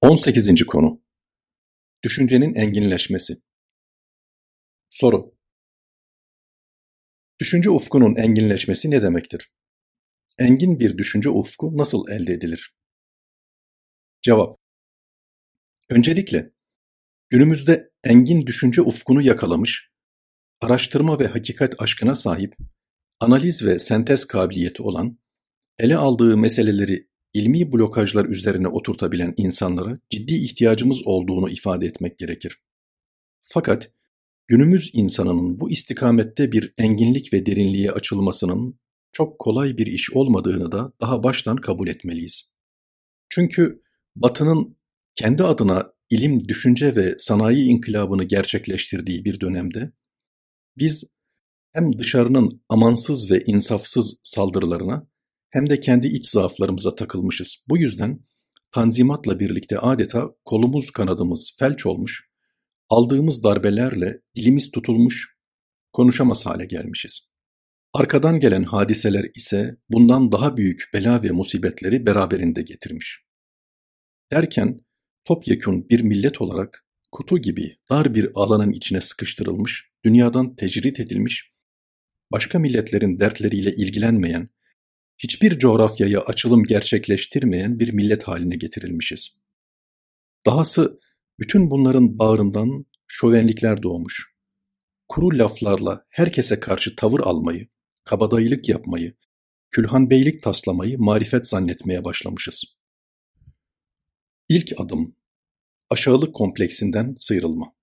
18. konu Düşüncenin enginleşmesi Soru Düşünce ufkunun enginleşmesi ne demektir? Engin bir düşünce ufku nasıl elde edilir? Cevap Öncelikle, günümüzde engin düşünce ufkunu yakalamış, araştırma ve hakikat aşkına sahip, analiz ve sentez kabiliyeti olan, ele aldığı meseleleri ilmi blokajlar üzerine oturtabilen insanlara ciddi ihtiyacımız olduğunu ifade etmek gerekir. Fakat günümüz insanının bu istikamette bir enginlik ve derinliğe açılmasının çok kolay bir iş olmadığını da daha baştan kabul etmeliyiz. Çünkü Batı'nın kendi adına ilim, düşünce ve sanayi inkılabını gerçekleştirdiği bir dönemde biz hem dışarının amansız ve insafsız saldırılarına hem de kendi iç zaaflarımıza takılmışız. Bu yüzden tanzimatla birlikte adeta kolumuz kanadımız felç olmuş, aldığımız darbelerle dilimiz tutulmuş, konuşamaz hale gelmişiz. Arkadan gelen hadiseler ise bundan daha büyük bela ve musibetleri beraberinde getirmiş. Derken topyekun bir millet olarak kutu gibi dar bir alanın içine sıkıştırılmış, dünyadan tecrit edilmiş, başka milletlerin dertleriyle ilgilenmeyen, hiçbir coğrafyaya açılım gerçekleştirmeyen bir millet haline getirilmişiz. Dahası bütün bunların bağrından şövenlikler doğmuş. Kuru laflarla herkese karşı tavır almayı, kabadayılık yapmayı, külhan beylik taslamayı marifet zannetmeye başlamışız. İlk adım, aşağılık kompleksinden sıyrılma.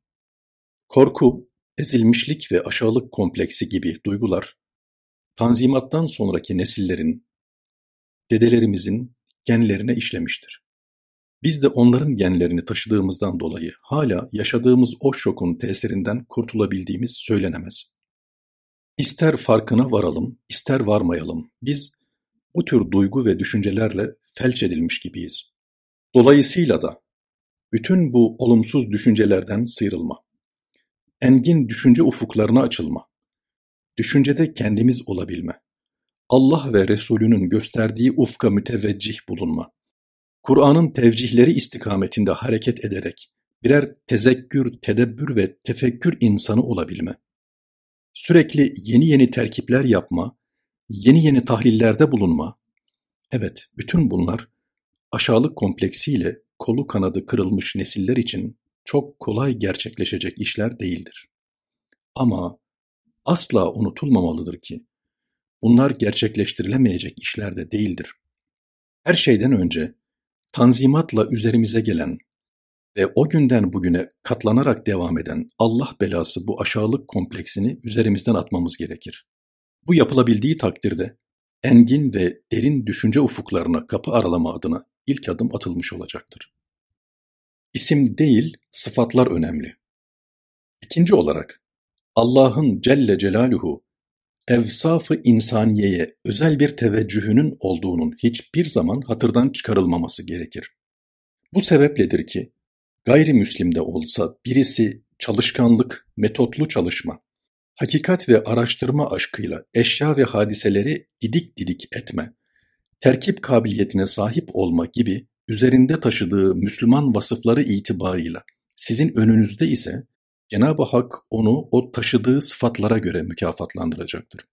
Korku, ezilmişlik ve aşağılık kompleksi gibi duygular, Tanzimattan sonraki nesillerin, dedelerimizin genlerine işlemiştir. Biz de onların genlerini taşıdığımızdan dolayı hala yaşadığımız o şokun tesirinden kurtulabildiğimiz söylenemez. İster farkına varalım, ister varmayalım, biz bu tür duygu ve düşüncelerle felç edilmiş gibiyiz. Dolayısıyla da bütün bu olumsuz düşüncelerden sıyrılma, engin düşünce ufuklarına açılma, Düşüncede kendimiz olabilme, Allah ve Resulünün gösterdiği ufka müteveccih bulunma, Kur'an'ın tevcihleri istikametinde hareket ederek birer tezekkür, tedebbür ve tefekkür insanı olabilme, sürekli yeni yeni terkipler yapma, yeni yeni tahlillerde bulunma, evet bütün bunlar aşağılık kompleksiyle kolu kanadı kırılmış nesiller için çok kolay gerçekleşecek işler değildir. Ama asla unutulmamalıdır ki bunlar gerçekleştirilemeyecek işler de değildir. Her şeyden önce tanzimatla üzerimize gelen ve o günden bugüne katlanarak devam eden Allah belası bu aşağılık kompleksini üzerimizden atmamız gerekir. Bu yapılabildiği takdirde engin ve derin düşünce ufuklarına kapı aralama adına ilk adım atılmış olacaktır. İsim değil, sıfatlar önemli. İkinci olarak Allah'ın Celle Celaluhu evsaf-ı insaniyeye özel bir teveccühünün olduğunun hiçbir zaman hatırdan çıkarılmaması gerekir. Bu sebepledir ki gayrimüslimde olsa birisi çalışkanlık, metotlu çalışma, hakikat ve araştırma aşkıyla eşya ve hadiseleri didik didik etme, terkip kabiliyetine sahip olma gibi üzerinde taşıdığı Müslüman vasıfları itibarıyla sizin önünüzde ise Cenab-ı Hak onu o taşıdığı sıfatlara göre mükafatlandıracaktır.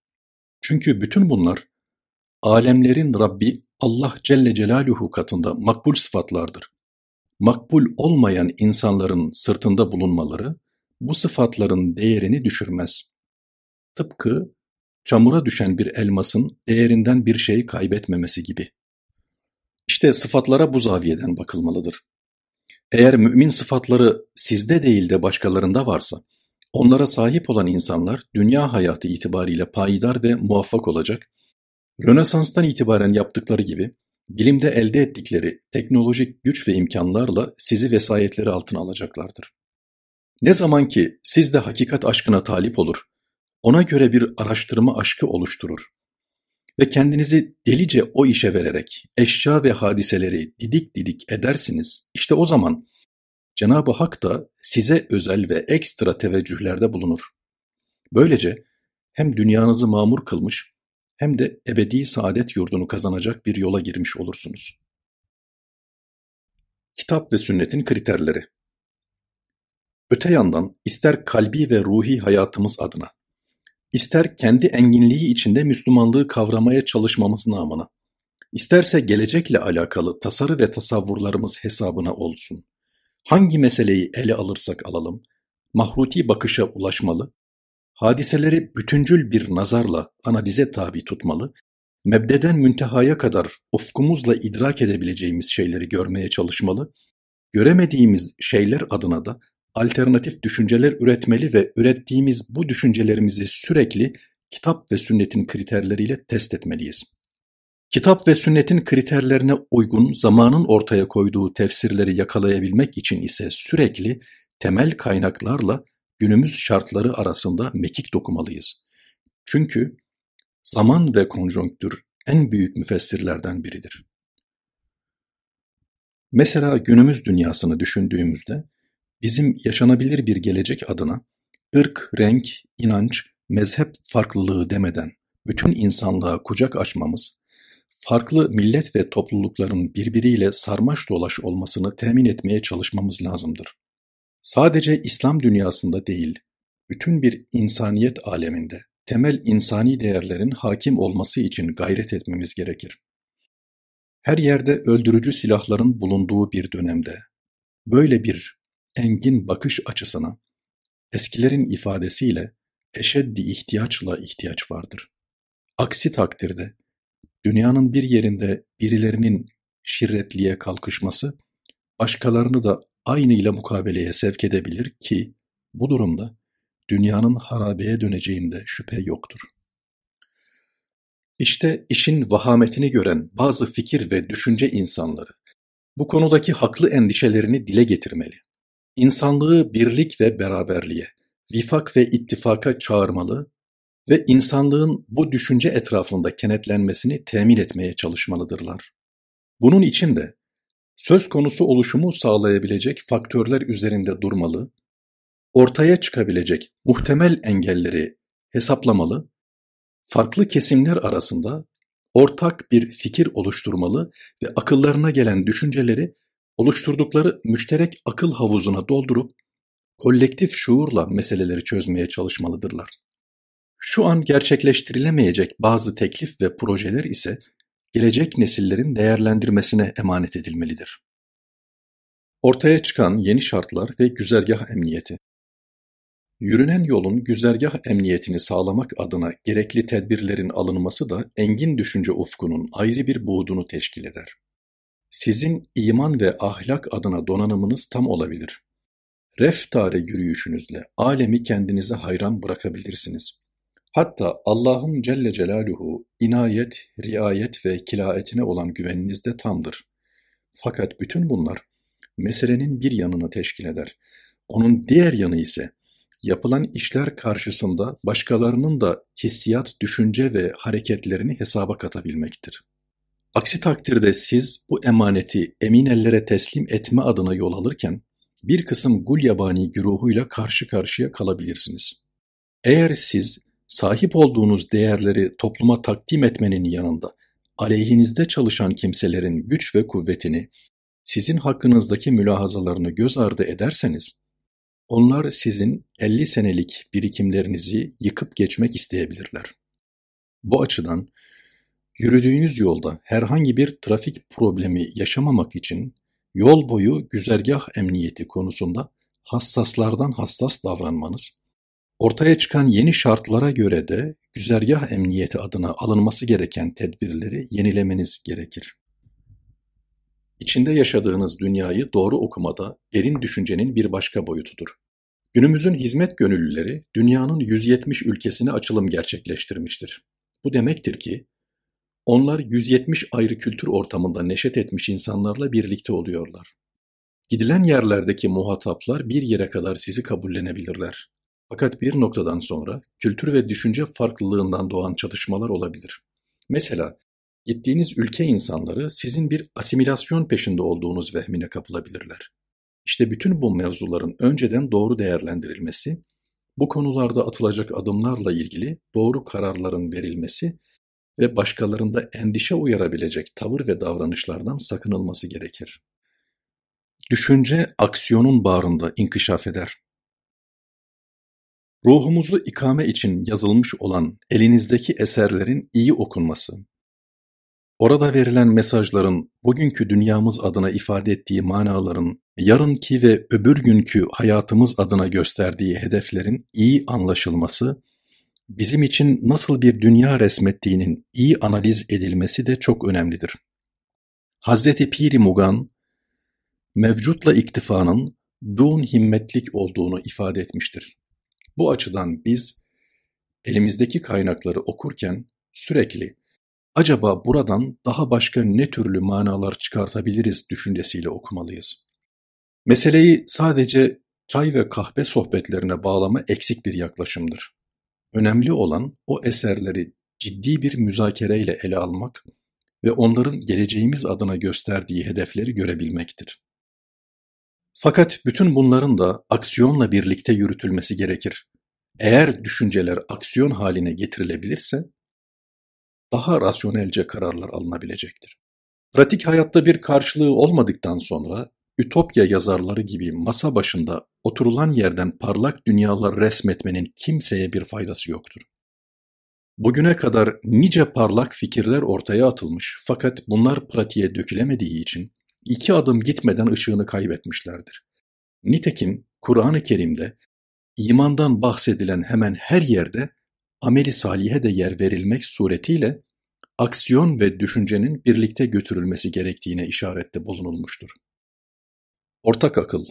Çünkü bütün bunlar alemlerin Rabbi Allah Celle Celaluhu katında makbul sıfatlardır. Makbul olmayan insanların sırtında bulunmaları bu sıfatların değerini düşürmez. Tıpkı çamura düşen bir elmasın değerinden bir şey kaybetmemesi gibi. İşte sıfatlara bu zaviyeden bakılmalıdır. Eğer mümin sıfatları sizde değil de başkalarında varsa, onlara sahip olan insanlar dünya hayatı itibariyle payidar ve muvaffak olacak, Rönesans'tan itibaren yaptıkları gibi bilimde elde ettikleri teknolojik güç ve imkanlarla sizi vesayetleri altına alacaklardır. Ne zaman ki siz de hakikat aşkına talip olur, ona göre bir araştırma aşkı oluşturur ve kendinizi delice o işe vererek eşya ve hadiseleri didik didik edersiniz, işte o zaman Cenab-ı Hak da size özel ve ekstra teveccühlerde bulunur. Böylece hem dünyanızı mamur kılmış hem de ebedi saadet yurdunu kazanacak bir yola girmiş olursunuz. Kitap ve sünnetin kriterleri. Öte yandan ister kalbi ve ruhi hayatımız adına, ister kendi enginliği içinde Müslümanlığı kavramaya çalışmamız namına, isterse gelecekle alakalı tasarı ve tasavvurlarımız hesabına olsun. Hangi meseleyi ele alırsak alalım, mahruti bakışa ulaşmalı, hadiseleri bütüncül bir nazarla analize tabi tutmalı mebdeden müntehaya kadar ufkumuzla idrak edebileceğimiz şeyleri görmeye çalışmalı, göremediğimiz şeyler adına da alternatif düşünceler üretmeli ve ürettiğimiz bu düşüncelerimizi sürekli kitap ve sünnetin kriterleriyle test etmeliyiz. Kitap ve sünnetin kriterlerine uygun zamanın ortaya koyduğu tefsirleri yakalayabilmek için ise sürekli temel kaynaklarla günümüz şartları arasında mekik dokumalıyız. Çünkü Zaman ve konjonktür en büyük müfessirlerden biridir. Mesela günümüz dünyasını düşündüğümüzde bizim yaşanabilir bir gelecek adına ırk, renk, inanç, mezhep farklılığı demeden bütün insanlığa kucak açmamız, farklı millet ve toplulukların birbiriyle sarmaş dolaş olmasını temin etmeye çalışmamız lazımdır. Sadece İslam dünyasında değil, bütün bir insaniyet aleminde temel insani değerlerin hakim olması için gayret etmemiz gerekir. Her yerde öldürücü silahların bulunduğu bir dönemde böyle bir engin bakış açısına eskilerin ifadesiyle eşeddi ihtiyaçla ihtiyaç vardır. Aksi takdirde dünyanın bir yerinde birilerinin şirretliğe kalkışması başkalarını da aynıyla mukabeleye sevk edebilir ki bu durumda dünyanın harabeye döneceğinde şüphe yoktur. İşte işin vahametini gören bazı fikir ve düşünce insanları bu konudaki haklı endişelerini dile getirmeli. İnsanlığı birlik ve beraberliğe, vifak ve ittifaka çağırmalı ve insanlığın bu düşünce etrafında kenetlenmesini temin etmeye çalışmalıdırlar. Bunun için de söz konusu oluşumu sağlayabilecek faktörler üzerinde durmalı ortaya çıkabilecek muhtemel engelleri hesaplamalı, farklı kesimler arasında ortak bir fikir oluşturmalı ve akıllarına gelen düşünceleri oluşturdukları müşterek akıl havuzuna doldurup kolektif şuurla meseleleri çözmeye çalışmalıdırlar. Şu an gerçekleştirilemeyecek bazı teklif ve projeler ise gelecek nesillerin değerlendirmesine emanet edilmelidir. Ortaya çıkan yeni şartlar ve güzergah emniyeti Yürünen yolun güzergah emniyetini sağlamak adına gerekli tedbirlerin alınması da engin düşünce ufkunun ayrı bir buğdunu teşkil eder. Sizin iman ve ahlak adına donanımınız tam olabilir. Reftare yürüyüşünüzle alemi kendinize hayran bırakabilirsiniz. Hatta Allah'ın Celle Celaluhu inayet, riayet ve kilaetine olan güveniniz de tamdır. Fakat bütün bunlar meselenin bir yanını teşkil eder. Onun diğer yanı ise yapılan işler karşısında başkalarının da hissiyat, düşünce ve hareketlerini hesaba katabilmektir. Aksi takdirde siz bu emaneti emin ellere teslim etme adına yol alırken bir kısım gulyabani güruhuyla karşı karşıya kalabilirsiniz. Eğer siz sahip olduğunuz değerleri topluma takdim etmenin yanında aleyhinizde çalışan kimselerin güç ve kuvvetini, sizin hakkınızdaki mülahazalarını göz ardı ederseniz, onlar sizin 50 senelik birikimlerinizi yıkıp geçmek isteyebilirler. Bu açıdan yürüdüğünüz yolda herhangi bir trafik problemi yaşamamak için yol boyu güzergah emniyeti konusunda hassaslardan hassas davranmanız, ortaya çıkan yeni şartlara göre de güzergah emniyeti adına alınması gereken tedbirleri yenilemeniz gerekir. İçinde yaşadığınız dünyayı doğru okumada derin düşüncenin bir başka boyutudur. Günümüzün hizmet gönüllüleri dünyanın 170 ülkesine açılım gerçekleştirmiştir. Bu demektir ki onlar 170 ayrı kültür ortamında neşet etmiş insanlarla birlikte oluyorlar. Gidilen yerlerdeki muhataplar bir yere kadar sizi kabullenebilirler. Fakat bir noktadan sonra kültür ve düşünce farklılığından doğan çatışmalar olabilir. Mesela Gittiğiniz ülke insanları sizin bir asimilasyon peşinde olduğunuz vehmine kapılabilirler. İşte bütün bu mevzuların önceden doğru değerlendirilmesi, bu konularda atılacak adımlarla ilgili doğru kararların verilmesi ve başkalarında endişe uyarabilecek tavır ve davranışlardan sakınılması gerekir. Düşünce aksiyonun bağrında inkişaf eder. Ruhumuzu ikame için yazılmış olan elinizdeki eserlerin iyi okunması, orada verilen mesajların bugünkü dünyamız adına ifade ettiği manaların, yarınki ve öbür günkü hayatımız adına gösterdiği hedeflerin iyi anlaşılması, bizim için nasıl bir dünya resmettiğinin iyi analiz edilmesi de çok önemlidir. Hazreti Piri Mugan, mevcutla iktifanın dun himmetlik olduğunu ifade etmiştir. Bu açıdan biz elimizdeki kaynakları okurken sürekli acaba buradan daha başka ne türlü manalar çıkartabiliriz düşüncesiyle okumalıyız. Meseleyi sadece çay ve kahve sohbetlerine bağlama eksik bir yaklaşımdır. Önemli olan o eserleri ciddi bir müzakereyle ele almak ve onların geleceğimiz adına gösterdiği hedefleri görebilmektir. Fakat bütün bunların da aksiyonla birlikte yürütülmesi gerekir. Eğer düşünceler aksiyon haline getirilebilirse daha rasyonelce kararlar alınabilecektir. Pratik hayatta bir karşılığı olmadıktan sonra Ütopya yazarları gibi masa başında oturulan yerden parlak dünyalar resmetmenin kimseye bir faydası yoktur. Bugüne kadar nice parlak fikirler ortaya atılmış fakat bunlar pratiğe dökülemediği için iki adım gitmeden ışığını kaybetmişlerdir. Nitekim Kur'an-ı Kerim'de imandan bahsedilen hemen her yerde ameli salihe de yer verilmek suretiyle aksiyon ve düşüncenin birlikte götürülmesi gerektiğine işarette bulunulmuştur. Ortak akıl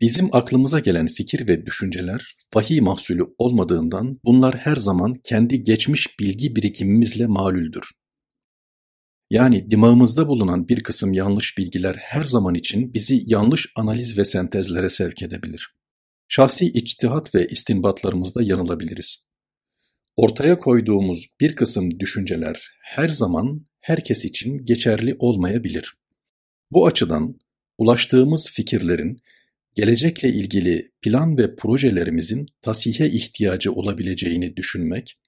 Bizim aklımıza gelen fikir ve düşünceler vahiy mahsulü olmadığından bunlar her zaman kendi geçmiş bilgi birikimimizle malüldür. Yani dimağımızda bulunan bir kısım yanlış bilgiler her zaman için bizi yanlış analiz ve sentezlere sevk edebilir. Şahsi içtihat ve istinbatlarımızda yanılabiliriz. Ortaya koyduğumuz bir kısım düşünceler her zaman herkes için geçerli olmayabilir. Bu açıdan ulaştığımız fikirlerin gelecekle ilgili plan ve projelerimizin tasihe ihtiyacı olabileceğini düşünmek,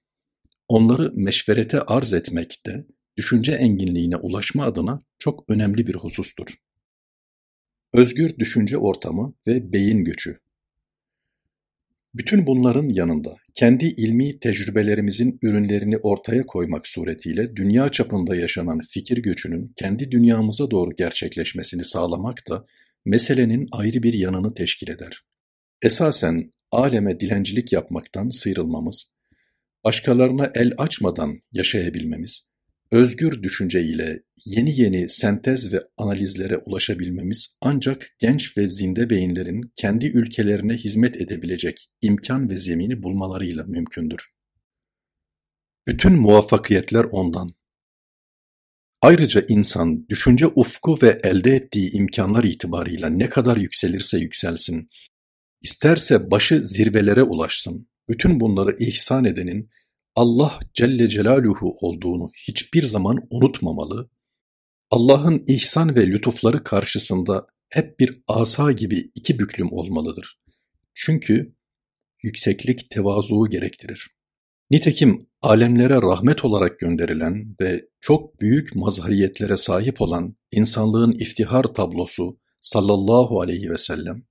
onları meşverete arz etmek de düşünce enginliğine ulaşma adına çok önemli bir husustur. Özgür düşünce ortamı ve beyin göçü bütün bunların yanında kendi ilmi tecrübelerimizin ürünlerini ortaya koymak suretiyle dünya çapında yaşanan fikir göçünün kendi dünyamıza doğru gerçekleşmesini sağlamak da meselenin ayrı bir yanını teşkil eder. Esasen aleme dilencilik yapmaktan sıyrılmamız, başkalarına el açmadan yaşayabilmemiz, özgür düşünce ile yeni yeni sentez ve analizlere ulaşabilmemiz ancak genç ve zinde beyinlerin kendi ülkelerine hizmet edebilecek imkan ve zemini bulmalarıyla mümkündür. Bütün muvaffakiyetler ondan. Ayrıca insan düşünce ufku ve elde ettiği imkanlar itibarıyla ne kadar yükselirse yükselsin, isterse başı zirvelere ulaşsın, bütün bunları ihsan edenin Allah Celle Celaluhu olduğunu hiçbir zaman unutmamalı, Allah'ın ihsan ve lütufları karşısında hep bir asa gibi iki büklüm olmalıdır. Çünkü yükseklik tevazuğu gerektirir. Nitekim alemlere rahmet olarak gönderilen ve çok büyük mazhariyetlere sahip olan insanlığın iftihar tablosu sallallahu aleyhi ve sellem,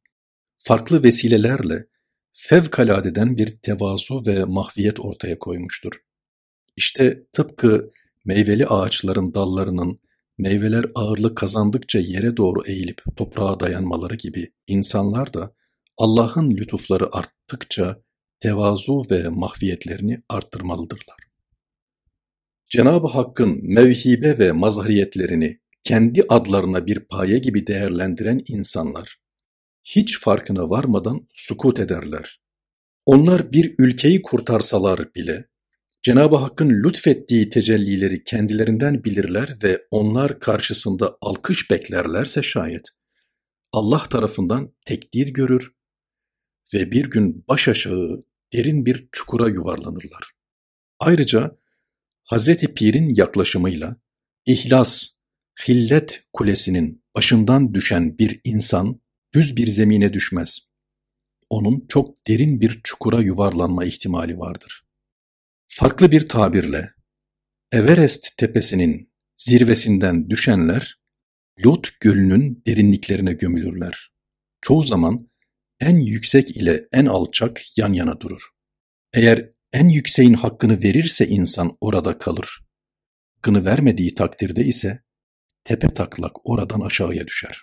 farklı vesilelerle fevkaladeden bir tevazu ve mahviyet ortaya koymuştur. İşte tıpkı meyveli ağaçların dallarının meyveler ağırlık kazandıkça yere doğru eğilip toprağa dayanmaları gibi insanlar da Allah'ın lütufları arttıkça tevazu ve mahviyetlerini arttırmalıdırlar. Cenab-ı Hakk'ın mevhibe ve mazhariyetlerini kendi adlarına bir paye gibi değerlendiren insanlar, hiç farkına varmadan sukut ederler. Onlar bir ülkeyi kurtarsalar bile, Cenab-ı Hakk'ın lütfettiği tecellileri kendilerinden bilirler ve onlar karşısında alkış beklerlerse şayet, Allah tarafından tekdir görür ve bir gün baş aşağı derin bir çukura yuvarlanırlar. Ayrıca Hazreti Pir'in yaklaşımıyla ihlas, hillet kulesinin başından düşen bir insan düz bir zemine düşmez. Onun çok derin bir çukura yuvarlanma ihtimali vardır. Farklı bir tabirle, Everest tepesinin zirvesinden düşenler, Lut Gölü'nün derinliklerine gömülürler. Çoğu zaman en yüksek ile en alçak yan yana durur. Eğer en yükseğin hakkını verirse insan orada kalır. Hakkını vermediği takdirde ise tepe taklak oradan aşağıya düşer.